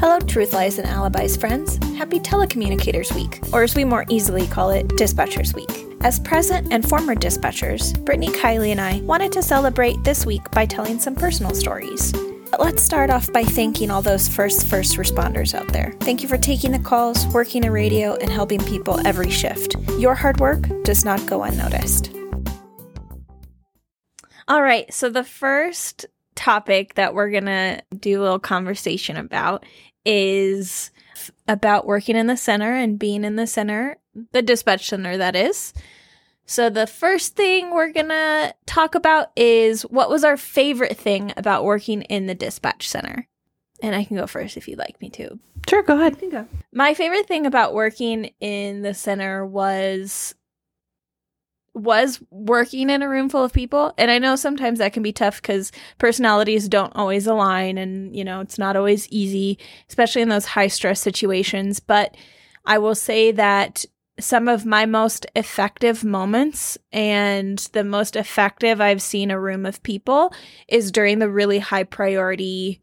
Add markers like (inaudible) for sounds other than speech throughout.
Hello, Truth Lies and Alibis friends. Happy Telecommunicators Week, or as we more easily call it, Dispatchers Week. As present and former dispatchers, Brittany, Kylie, and I wanted to celebrate this week by telling some personal stories. But let's start off by thanking all those first first responders out there. Thank you for taking the calls, working a radio, and helping people every shift. Your hard work does not go unnoticed. All right, so the first topic that we're going to do a little conversation about is about working in the center and being in the center, the dispatch center, that is. So, the first thing we're going to talk about is what was our favorite thing about working in the dispatch center? And I can go first if you'd like me to. Sure, go ahead. go. My favorite thing about working in the center was was working in a room full of people. And i know sometimes that can be tough because personalities don't always align and you know it's not always easy especially in those high stress situations. But i will say that some of my most effective moments and the most effective i've seen a room of people is during the really high priority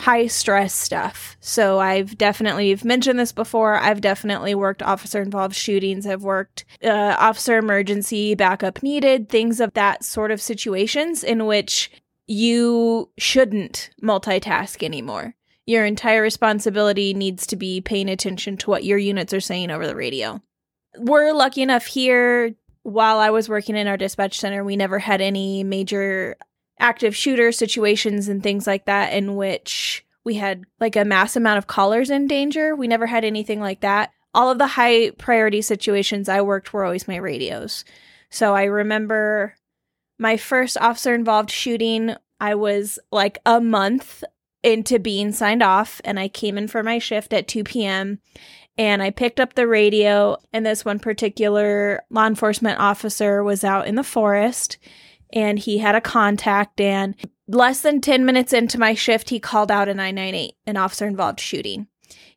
high stress stuff. So I've definitely you've mentioned this before. I've definitely worked officer involved shootings. I've worked uh, officer emergency backup needed things of that sort of situations in which you shouldn't multitask anymore. Your entire responsibility needs to be paying attention to what your units are saying over the radio. We're lucky enough here while I was working in our dispatch center, we never had any major active shooter situations and things like that in which we had like a mass amount of callers in danger. We never had anything like that. All of the high priority situations I worked were always my radios. So I remember my first officer involved shooting, I was like a month into being signed off, and I came in for my shift at 2 p.m. And I picked up the radio, and this one particular law enforcement officer was out in the forest and he had a contact and less than 10 minutes into my shift he called out a 998 an officer involved shooting.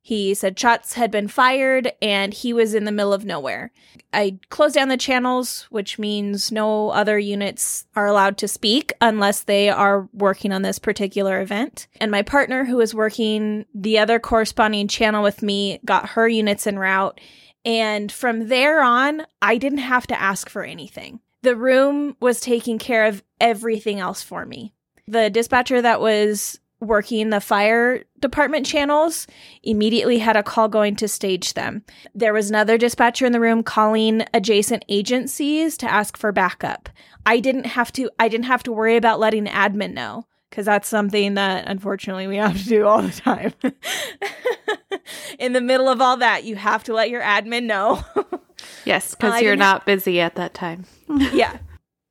He said shots had been fired and he was in the middle of nowhere. I closed down the channels which means no other units are allowed to speak unless they are working on this particular event. And my partner who was working the other corresponding channel with me got her units en route. And from there on i didn't have to ask for anything the room was taking care of everything else for me. The dispatcher that was working the fire department channels immediately had a call going to stage them. There was another dispatcher in the room calling adjacent agencies to ask for backup. I didn't have to I didn't have to worry about letting admin know because that's something that unfortunately we have to do all the time. (laughs) in the middle of all that, you have to let your admin know. (laughs) yes, because you're not busy at that time. (laughs) yeah.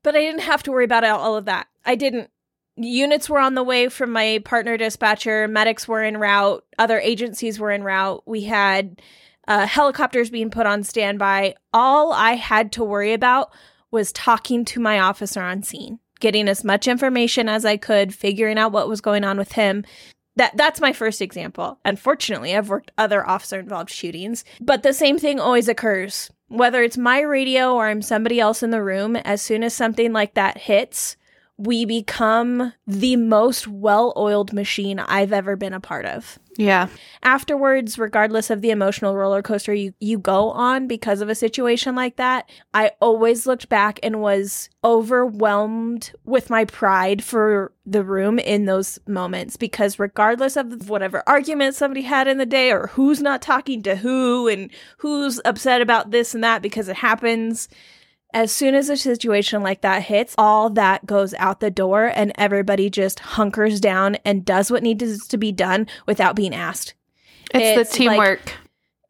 But I didn't have to worry about all of that. I didn't. Units were on the way from my partner dispatcher, medics were en route, other agencies were en route. We had uh, helicopters being put on standby. All I had to worry about was talking to my officer on scene, getting as much information as I could, figuring out what was going on with him. That that's my first example. Unfortunately, I've worked other officer involved shootings, but the same thing always occurs whether it's my radio or I'm somebody else in the room, as soon as something like that hits, we become the most well oiled machine I've ever been a part of. Yeah. Afterwards, regardless of the emotional roller coaster you, you go on because of a situation like that, I always looked back and was overwhelmed with my pride for the room in those moments because regardless of whatever argument somebody had in the day or who's not talking to who and who's upset about this and that because it happens, as soon as a situation like that hits, all that goes out the door and everybody just hunkers down and does what needs to be done without being asked. It's, it's the teamwork. Like,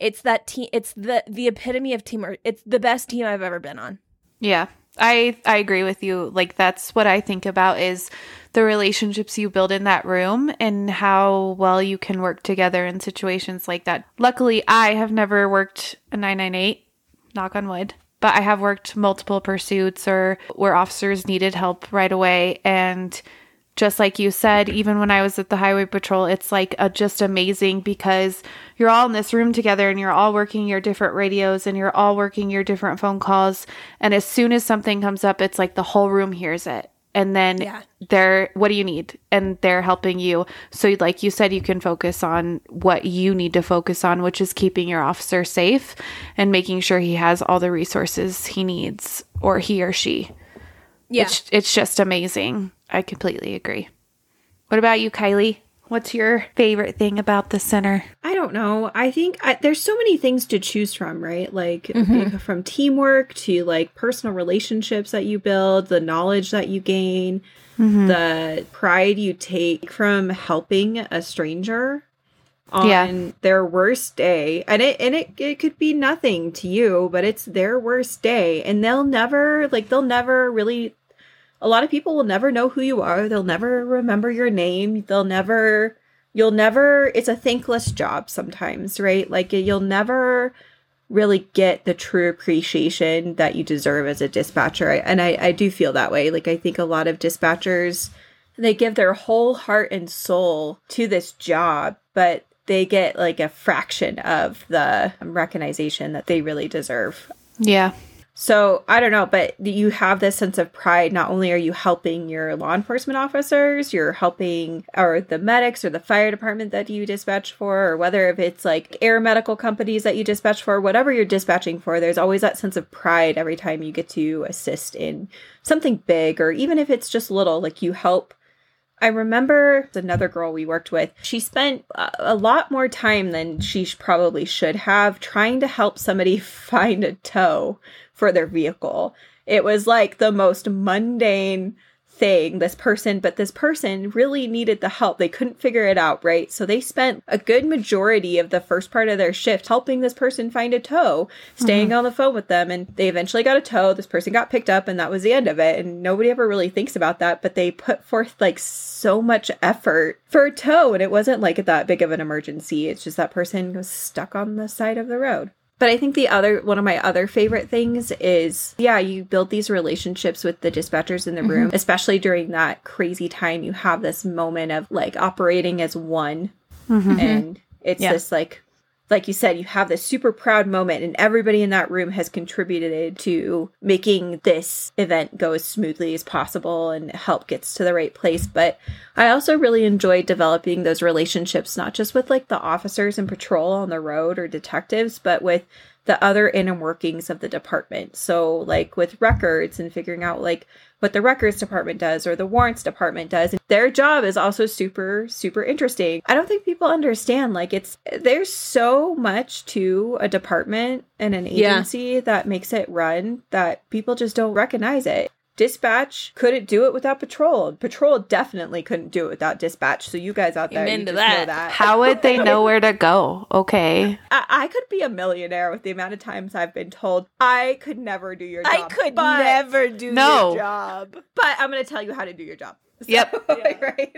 it's that team it's the the epitome of teamwork. It's the best team I've ever been on. Yeah. I I agree with you. Like that's what I think about is the relationships you build in that room and how well you can work together in situations like that. Luckily, I have never worked a 998, knock on wood but I have worked multiple pursuits or where officers needed help right away. And just like you said, even when I was at the highway patrol, it's like a, just amazing because you're all in this room together and you're all working your different radios and you're all working your different phone calls. And as soon as something comes up, it's like the whole room hears it. And then Yeah. they're what do you need? And they're helping you. So like you said you can focus on what you need to focus on which is keeping your officer safe and making sure he has all the resources he needs or he or she. Yeah. it's, it's just amazing. I completely agree. What about you kylie what's your favorite thing about the center I don't know. I think I, there's so many things to choose from, right? Like mm-hmm. from teamwork to like personal relationships that you build, the knowledge that you gain, mm-hmm. the pride you take from helping a stranger on Yeah. their worst day. And it and it, it could be nothing to you, but it's their worst day and they'll never like they'll never really a lot of people will never know who you are. They'll never remember your name. They'll never you'll never it's a thankless job sometimes right? Like you'll never really get the true appreciation that you deserve as a dispatcher. And I, I do feel that way. Like i think a lot of dispatchers they give their whole heart and soul to this job but they get like a fraction of the recognition that they really deserve. Yeah so I don't know, but you have this sense of pride. Not only are you helping your law enforcement officers, you're helping or the medics or the fire department that you dispatch for, or whether if it's like air medical companies that you dispatch for, whatever you're dispatching for, there's always that sense of pride every time you get to assist in something big, or even if it's just little, like you help I remember another girl we worked with. She spent a lot more time than she probably should have trying to help somebody (laughs) find a tow for their vehicle. It was like the most mundane thing, this person, but this person really needed the help. They couldn't figure it out, right? So they spent a good majority of the first part of their shift helping this person find a tow, staying mm-hmm. on the phone with them, and they eventually got a tow. This person got picked up, and that was the end of it. And nobody ever really thinks about that, but they put forth like so much effort for a tow, and it wasn't like that big of an emergency. It's just that person was stuck on the side of the road. But I think the other one of my other favorite things is yeah, you build these relationships with the dispatchers in the room, mm-hmm. especially during that crazy time you have this moment of like operating as one. Mm-hmm. And it's Yeah. this like like you said you have this super proud moment and everybody in that room has contributed to making this event go as smoothly as possible and help gets to the right place. But i also really enjoy developing those relationships not just with like the officers and patrol on the road or detectives but with the other inner workings of the department. So like with records and figuring out like what the records department does or the warrants department does. Their job is also super, super interesting. I don't think people understand like it's there's so much to a department and an Yeah. agency that makes it run that people just don't recognize it. Dispatch couldn't do it without patrol. Patrol definitely couldn't do it without dispatch. So you guys out there, Amen you to just know that. that. how would they know where to go okay I, I could be a millionaire with the amount of times I've been told I could never do your job. I could never do No. your job. But I'm going to tell you how to do your job. Yep. (laughs) right.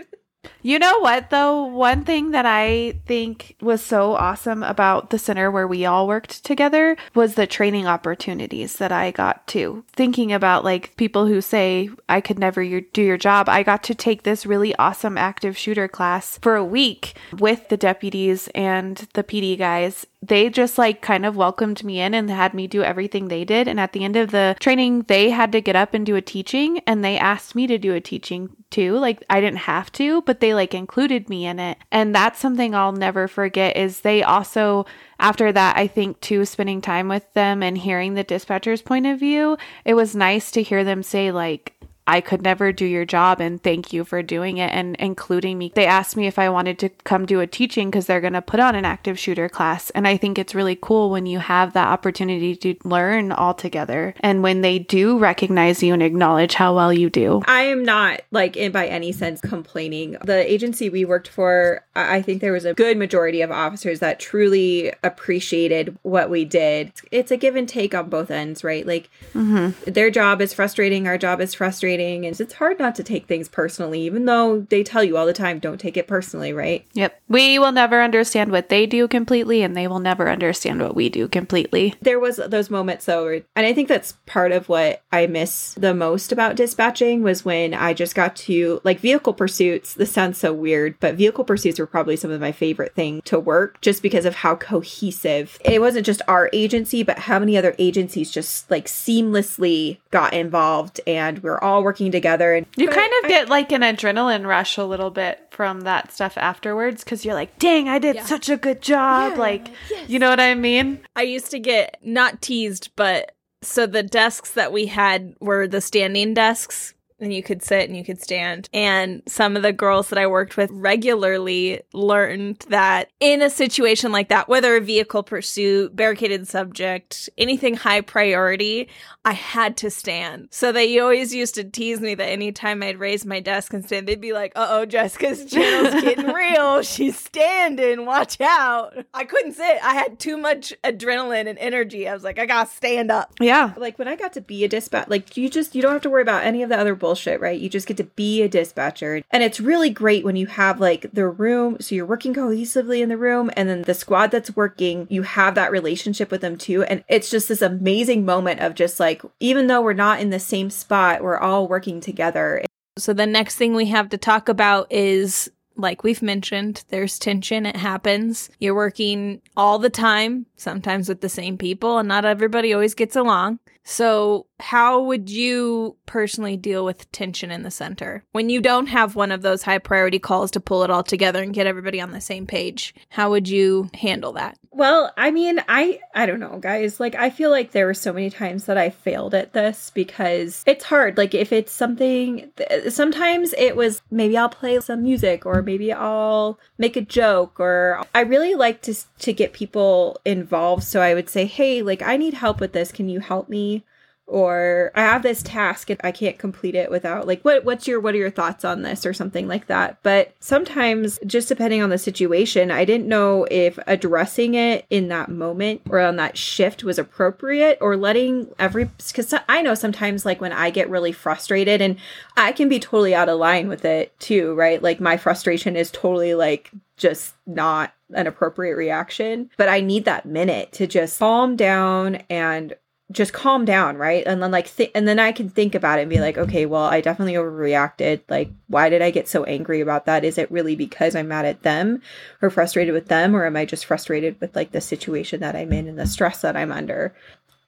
You know what, though? One thing that I think was so awesome about the center where we all worked together was the training opportunities that I got to. Thinking about like people who say, I could never do your job, I got to take this really awesome active shooter class for a week with the deputies and the PD guys they just like kind of welcomed me in and had me do everything they did. And at the end of the training, they had to get up and do a teaching and they asked me to do a teaching too. Like I didn't have to, but they like included me in it. And that's something I'll never forget is they also after that, I think too, spending time with them and hearing the dispatcher's point of view, it was nice to hear them say like, I could never do your job and thank you for doing it and including me. They asked me if I wanted to come do a teaching because they're going to put on an active shooter class. And I think it's really cool when you have that opportunity to learn all together and when they do recognize you and acknowledge how well you do. I am not like in by any sense complaining. The agency we worked for, I I think there was a good majority of officers that truly appreciated what we did. It's a give and take on both ends, right? Like mm-hmm. their job is frustrating, our job is frustrating, and it's hard not to take things personally, even though they tell you all the time, don't take it personally, right? Yep. We will never understand what they do completely and they will never understand what we do completely. there was those moments though and i think that's part of what i miss the most about dispatching was when i just got to like vehicle pursuits this sounds so weird but vehicle pursuits were probably some of my favorite thing to work just because of how cohesive it wasn't just our agency but how many other agencies just like seamlessly got involved and we're all working together and You but kind of I- get like an adrenaline rush a little bit from that stuff afterwards because you're like, dang, I did Yeah. such a good job. Yeah, like, yes. you know what I mean? I used to get not teased, but so the desks that we had were the standing desks. And you could sit and you could stand. And some of the girls that I worked with regularly learned that in a situation like that, whether a vehicle pursuit, barricaded subject, anything high priority, I had to stand. So they always used to tease me that anytime I'd raise my desk and stand, they'd be like, uh oh, Jessica's (laughs) channel's getting real. She's standing. Watch out. I couldn't sit. I had too much adrenaline and energy. I was like, I gotta stand up. Yeah. like when I got to be a dispatch, like you just you don't have to worry about any of the other bullshit, right? You just get to be a dispatcher, and it's really great when you have like the room, so you're working cohesively in the room, and then the squad that's working, you have that relationship with them too, and it's just this amazing moment of just like even though we're not in the same spot, we're all working together. So the next thing we have to talk about is like we've mentioned, there's tension. It happens. You're working all the time, sometimes with the same people, and not everybody always gets along. So, how would you personally deal with tension in the center when you don't have one of those high priority calls to pull it all together and get everybody on the same page? How would you handle that? Well, I mean, I I don't know, guys. Like I feel like there were so many times that I failed at this because it's hard. Like if it's something th- sometimes it was maybe I'll play some music or maybe I'll make a joke or I really like to to get people involved, so I would say, "Hey, like I need help with this. Can you help me?" Or I have this task and I can't complete it without like what what's your what are your thoughts on this or something like that. But sometimes just depending on the situation, I didn't know if addressing it in that moment or on that shift was appropriate or letting every cuz I know sometimes like when I get really frustrated and I can be totally out of line with it too, right? Like my frustration is totally like just not an appropriate reaction, but I need that minute to just calm down and just calm down, right? And then like th- and then I can think about it and be like, okay, well, I definitely overreacted. Like, why did I get so angry about that? Is it really because I'm mad at them or frustrated with them or am I just frustrated with like the situation that I'm in and the stress that I'm under?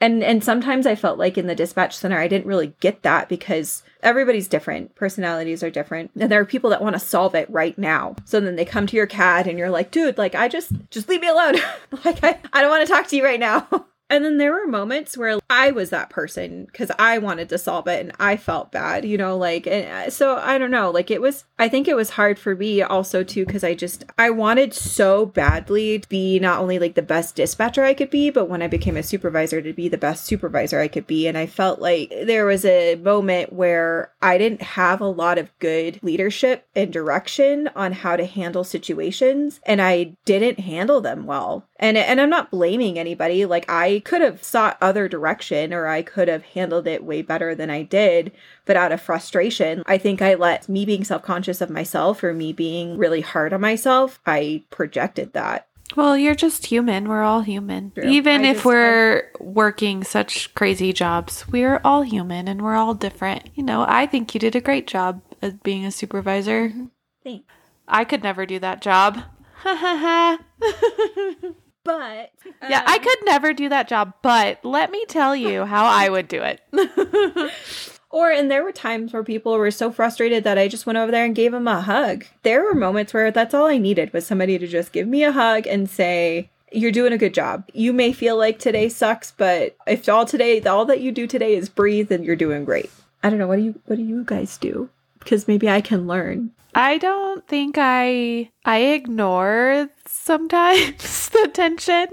And and sometimes I felt like in the dispatch center I didn't really get that because everybody's different, personalities are different, and there are people that want to solve it right now. So then they come to your CAD and you're like, dude, like I just just leave me alone. (laughs) like I, I don't want to talk to you right now. (laughs) And then there were moments where I was that person because I wanted to solve it and I felt bad, you know, like, and uh, so I don't know, like it was, I think it was hard for me also too because I just, I wanted so badly to be not only like the best dispatcher I could be, but when I became a supervisor to be the best supervisor I could be. And I felt like there was a moment where I didn't have a lot of good leadership and direction on how to handle situations and I didn't handle them well. And and I'm not blaming anybody. Like I could have sought other direction or I could have handled it way better than I did, but out of frustration, I think I let me being self-conscious of myself or me being really hard on myself, I projected that. Well, you're just human. We're all human. True. Even I if just- we're working such crazy jobs, we're all human and we're all different. You know, I think you did a great job as being a supervisor. Mm-hmm. Thanks. I could never do that job. Ha ha ha. (laughs) But Yeah, I could um, never do that job, but let me tell you how I would do it. (laughs) Or, and there were times where people were so frustrated that I just went over there and gave them a hug. There were moments where that's all I needed was somebody to just give me a hug and say, you're doing a good job. You may feel like today sucks, but if all today, all that you do today is breathe, then you're doing great. I don't know. What do you, what do you guys do? Because maybe I can learn. I don't think I I ignore sometimes (laughs) the tension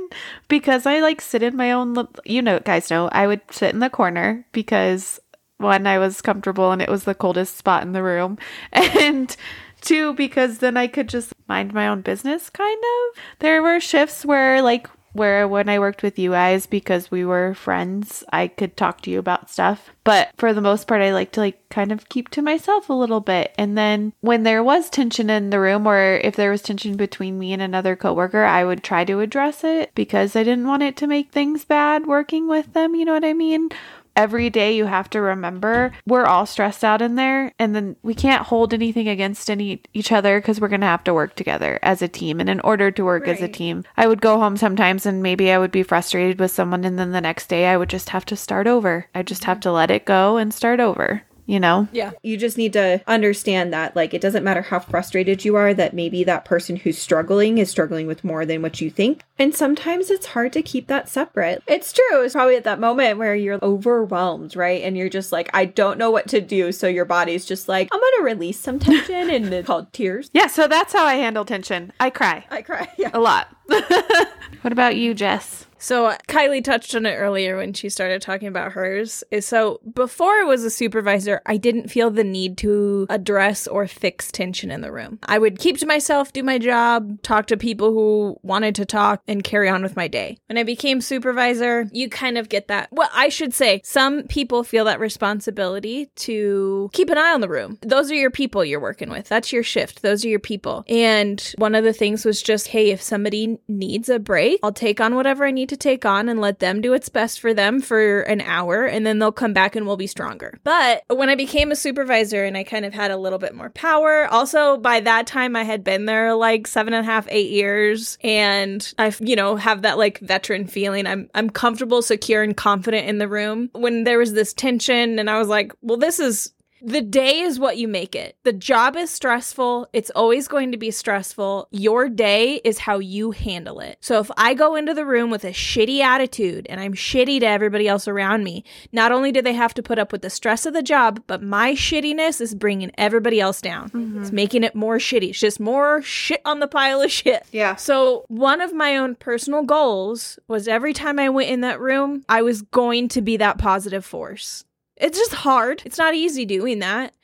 because I like sit in my own you know guys know I would sit in the corner because one I was comfortable and it was the coldest spot in the room (laughs) and two because then I could just mind my own business kind of. There were shifts where like where when I worked with you guys because we were friends, I could talk to you about stuff. But for the most part, I like to like kind of keep to myself a little bit. And then when there was tension in the room or if there was tension between me and another coworker, I would try to address it because I didn't want it to make things bad working with them. You know what I mean? Every day you have to remember we're all stressed out in there and then we can't hold anything against any each other because we're gonna have to work together as a team. And in order to work as a team i would go home sometimes and maybe i would be frustrated with someone and then the next day i would just have to start over. I just mm-hmm. have to let it go and start over you know? Yeah. You just need to understand that, like, it doesn't matter how frustrated you are, that maybe that person who's struggling is struggling with more than what you think. And sometimes it's hard to keep that separate. It's true. It's probably at that moment where you're overwhelmed, right? And you're just like, I don't know what to do. So your body's just like, I'm going to release some tension and it's called tears. Yeah, so that's how I handle tension. I cry I cry. (laughs) Yeah. a lot. (laughs) what about you, Jess? So uh, Kylie touched on it earlier when she started talking about hers. So before I was a supervisor, I didn't feel the need to address or fix tension in the room. I would keep to myself, do my job, talk to people who wanted to talk, and carry on with my day. When I became supervisor, you kind of get that. Well, I should say some people feel that responsibility to keep an eye on the room. Those are your people you're working with. That's your shift. Those are your people. And one of the things was just, hey, if somebody needs a break, I'll take on whatever I need to take on and let them do what's best for them for an hour and then they'll come back and we'll be stronger. But when I became a supervisor and I kind of had a little bit more power, also by that time I had been there like seven and a half, eight years and I, you know, have that like veteran feeling. I'm, I'm comfortable, secure, and confident in the room. When there was this tension and I was like, well, this is the day is what you make it. The job is stressful. It's always going to be stressful. Your day is how you handle it. So if I go into the room with a shitty attitude and I'm shitty to everybody else around me, not only do they have to put up with the stress of the job, but my shittiness is bringing everybody else down. Mm-hmm. It's making it more shitty. It's just more shit on the pile of shit. Yeah. So, one of my own personal goals was every time I went in that room, I was going to be that positive force. It's just hard. It's not easy doing that.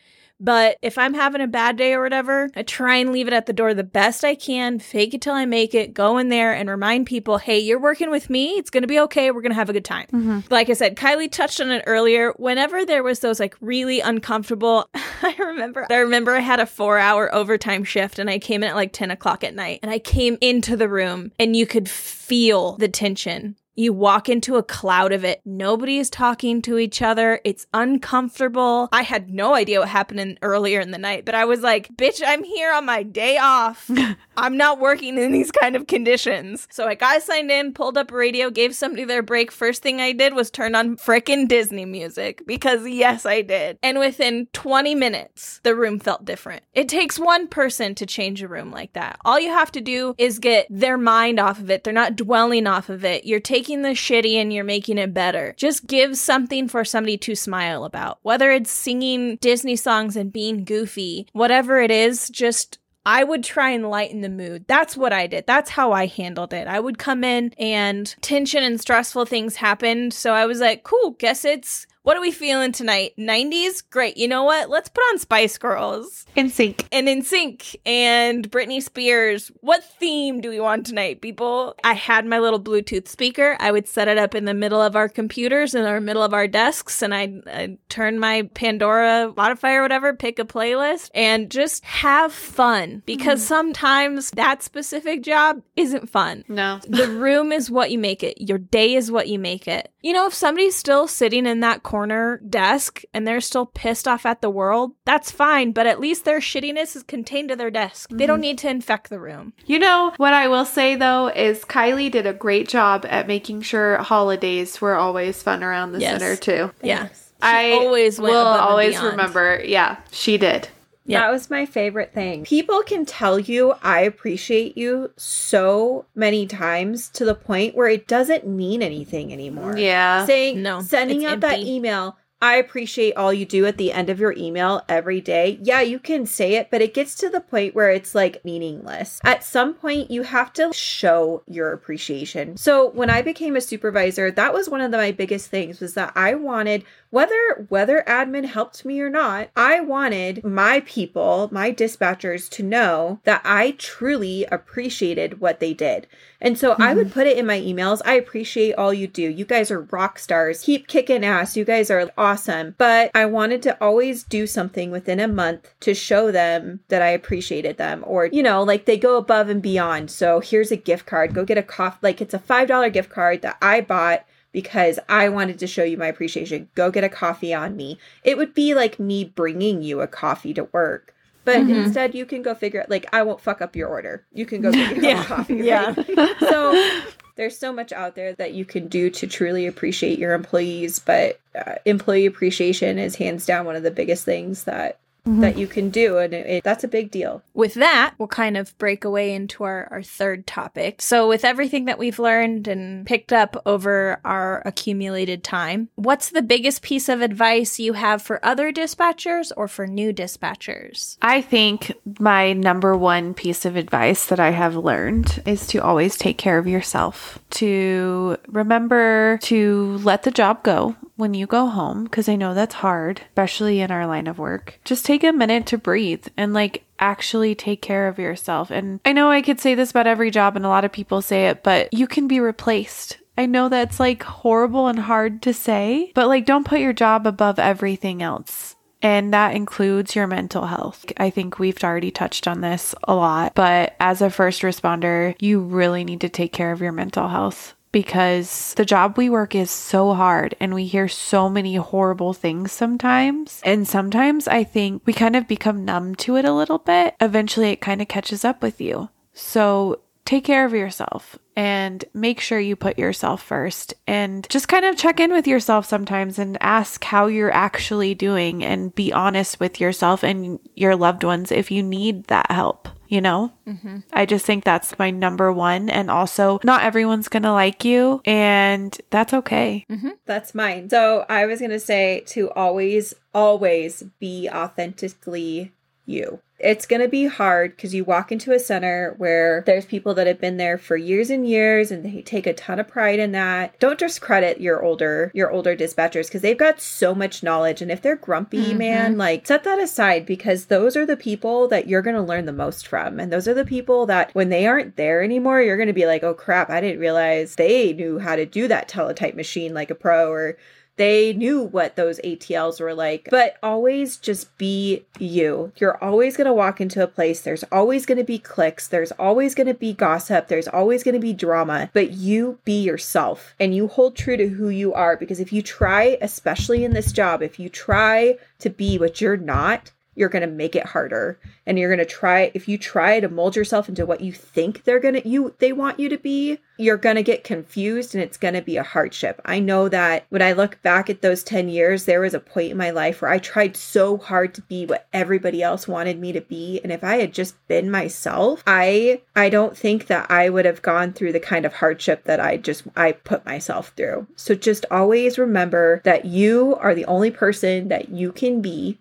But if I'm having a bad day or whatever, I try and leave it at the door the best I can, fake it till I make it, go in there and remind people, hey, you're working with me. It's going to be okay. We're going to have a good time. Mm-hmm. Like I said, Kylie touched on it earlier. Whenever there was those like really uncomfortable, (laughs) I remember, I remember I had a four hour overtime shift and I came in at like 10 o'clock at night and I came into the room and you could feel the tension. You walk into a cloud of it. Nobody is talking to each other. It's uncomfortable. I had no idea what happened in, earlier in the night, but I was like, bitch, I'm here on my day off. (laughs) I'm not working in these kind of conditions. So I got signed in, pulled up a radio, gave somebody their break. First thing I did was turn on frickin' Disney music because yes, I did. And within 20 minutes, the room felt different. It takes one person to change a room like that. All you have to do is get their mind off of it. They're not dwelling off of it. You're taking the shitty and you're making it better. Just give something for somebody to smile about. Whether it's singing Disney songs and being goofy, whatever it is, just I would try and lighten the mood. That's what I did. That's how I handled it. I would come in and tension and stressful things happened. So I was like, cool, guess it's what are we feeling tonight? 90s? Great. You know what? Let's put on Spice Girls NSYNC. and NSYNC and Britney Spears. What theme do we want tonight, people? I had my little Bluetooth speaker. I would set it up in the middle of our computers in our middle of our desks, and I'd, I'd turn my Pandora Spotify or whatever, pick a playlist, and just have fun. Because mm-hmm. sometimes that specific job isn't fun. No. The room is what you make it. Your day is what you make it. You know, if somebody's still sitting in that corner desk and they're still pissed off at the world, that's fine, but at least their shittiness is contained to their desk. They don't mhm. need to infect the room. You know, what I will say though is Kylie did a great job at making sure holidays were always fun around the Yes. center too. Yeah. I always went will always remember. Yeah, she did. Yeah. That was my favorite thing. People can tell you I appreciate you so many times to the point where it doesn't mean anything anymore. Yeah. Saying No, sending it's out that email, I appreciate all you do at the end of your email every day. Yeah, you can say it, but it gets to the point where it's like meaningless. At some point, you have to show your appreciation. So when I became a supervisor, that was one of the, my biggest things was that I wanted whether whether admin helped me or not, I wanted my people, my dispatchers to know that I truly appreciated what they did. And so I would hmm. put it in my emails. I appreciate all you do. You guys are rock stars. Keep kicking ass. You guys are awesome. But I wanted to always do something within a month to show them that I appreciated them or, you know, like they go above and beyond. So here's a gift card. Go get a coffee. Like it's a $5 gift card that I bought because I wanted to show you my appreciation. Go get a coffee on me. It would be like me bringing you a coffee to work. But instead, you can go figure it. Like, I won't fuck up your order. You can go get (laughs) your own coffee. Yeah. so (laughs) there's so much out there that you can do to truly appreciate your employees, but uh, employee appreciation is hands down one of the biggest things that Mm-hmm. that you can do and it, it, that's a big deal With that, we'll kind of break away into our, our third topic. So, with everything that we've learned and picked up over our accumulated time, what's the biggest piece of advice you have for other dispatchers or for new dispatchers? I think my number one piece of advice that I have learned is to always take care of yourself, to remember to let the job go when you go home, because I know that's hard, especially in our line of work. Just take a minute to breathe and like actually take care of yourself. And I know I could say this about every job, and a lot of people say it, but you can be replaced. I know that's like horrible and hard to say, but like don't put your job above everything else. And that includes your mental health. I think we've already touched on this a lot, but as a first responder, you really need to take care of your mental health because the job we work is so hard and we hear so many horrible things sometimes. And sometimes I think we kind of become numb to it a little bit. Eventually, it kind of catches up with you. So take care of yourself and make sure you put yourself first and just kind of check in with yourself sometimes and ask how you're actually doing and be honest with yourself and your loved ones if you need that help you know? Mm-hmm. I just think that's my number one. And also, not everyone's going to like you, and that's okay. Mm-hmm. That's mine. So I was going to say to always, always be authentically you. It's going to be hard because you walk into a center where there's people that have been there for years and years and they take a ton of pride in that. Don't discredit your older your older dispatchers because they've got so much knowledge and if they're grumpy, mm-hmm. man, like set that aside because those are the people that you're going to learn the most from. And those are the people that when they aren't there anymore, you're going to be like, "Oh crap, I didn't realize they knew how to do that teletype machine like a pro or they knew what those ATLs were like, but always just be you. You're always going to walk into a place, there's always going to be clicks, there's always going to be gossip, there's always going to be drama, but you be yourself and you hold true to who you are. Because if you try, especially in this job, if you try to be what you're not, you're going to make it harder. And you're going to try if you try to mold yourself into what you think they're going to you they want you to be you're going to get confused and it's going to be a hardship. I know that when i look back at those 10 years there was a point in my life where i tried so hard to be what everybody else wanted me to be. And if i had just been myself i i don't think that i would have gone through the kind of hardship that i just i put myself through. So just always remember that you are the only person that you can be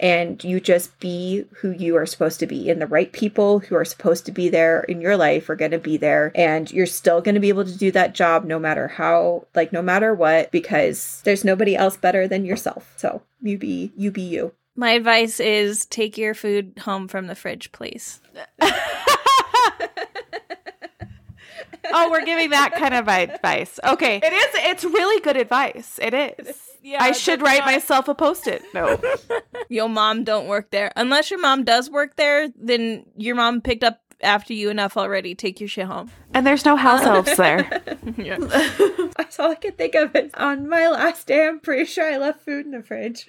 and you just be who you are supposed to be. And the right people who are supposed to be there in your life are going to be there. And you're still going to be able to do that job no matter how, like, no matter what, because there's nobody else better than yourself. So you be, you be you. My advice is take your food home from the fridge, please. (laughs) oh, we're giving that kind of advice. Okay. It is it's really good advice. It is. Yeah, I should write not... myself a post-it. No. (laughs) your mom don't work there. Unless your mom does work there, then your mom picked up after you enough already. Take your shit home. And there's no house (laughs) elves there. yeah. (laughs) That's all I can think of is on my last day, I'm pretty sure I left food in the fridge.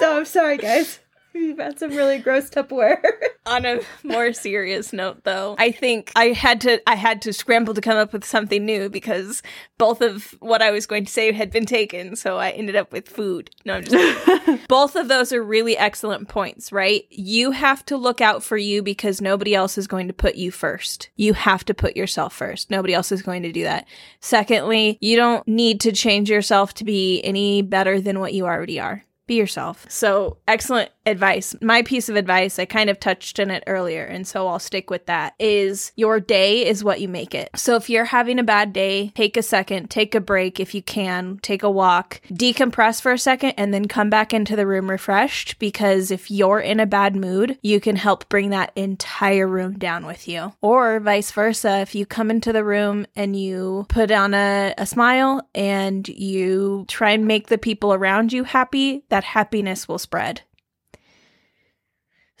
so I'm sorry, guys. We've had some really gross Tupperware. (laughs) On a more serious note, though, I think I had to I had to scramble to come up with something new because both of what I was going to say had been taken, so I ended up with food. No, I'm just (laughs) both of those are really excellent points, right? You have to look out for you because nobody else is going to put you first. You have to put yourself first. Nobody else is going to do that. Secondly, you don't need to change yourself to be any better than what you already are be yourself. So, excellent advice. My piece of advice, I kind of touched on it earlier, and so I'll stick with that, is your day is what you make it. So, if you're having a bad day, take a second, take a break if you can, take a walk, decompress for a second, and then come back into the room refreshed because if you're in a bad mood, you can help bring that entire room down with you. Or vice versa, if you come into the room and you put on a, a smile and you try and make the people around you happy, that happiness will spread.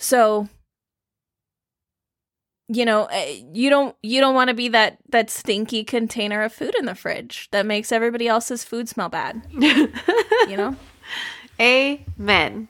So you know eh, you don't you don't want to be that that stinky container of food in the fridge that makes everybody else's food smell bad. (laughs) You know? Amen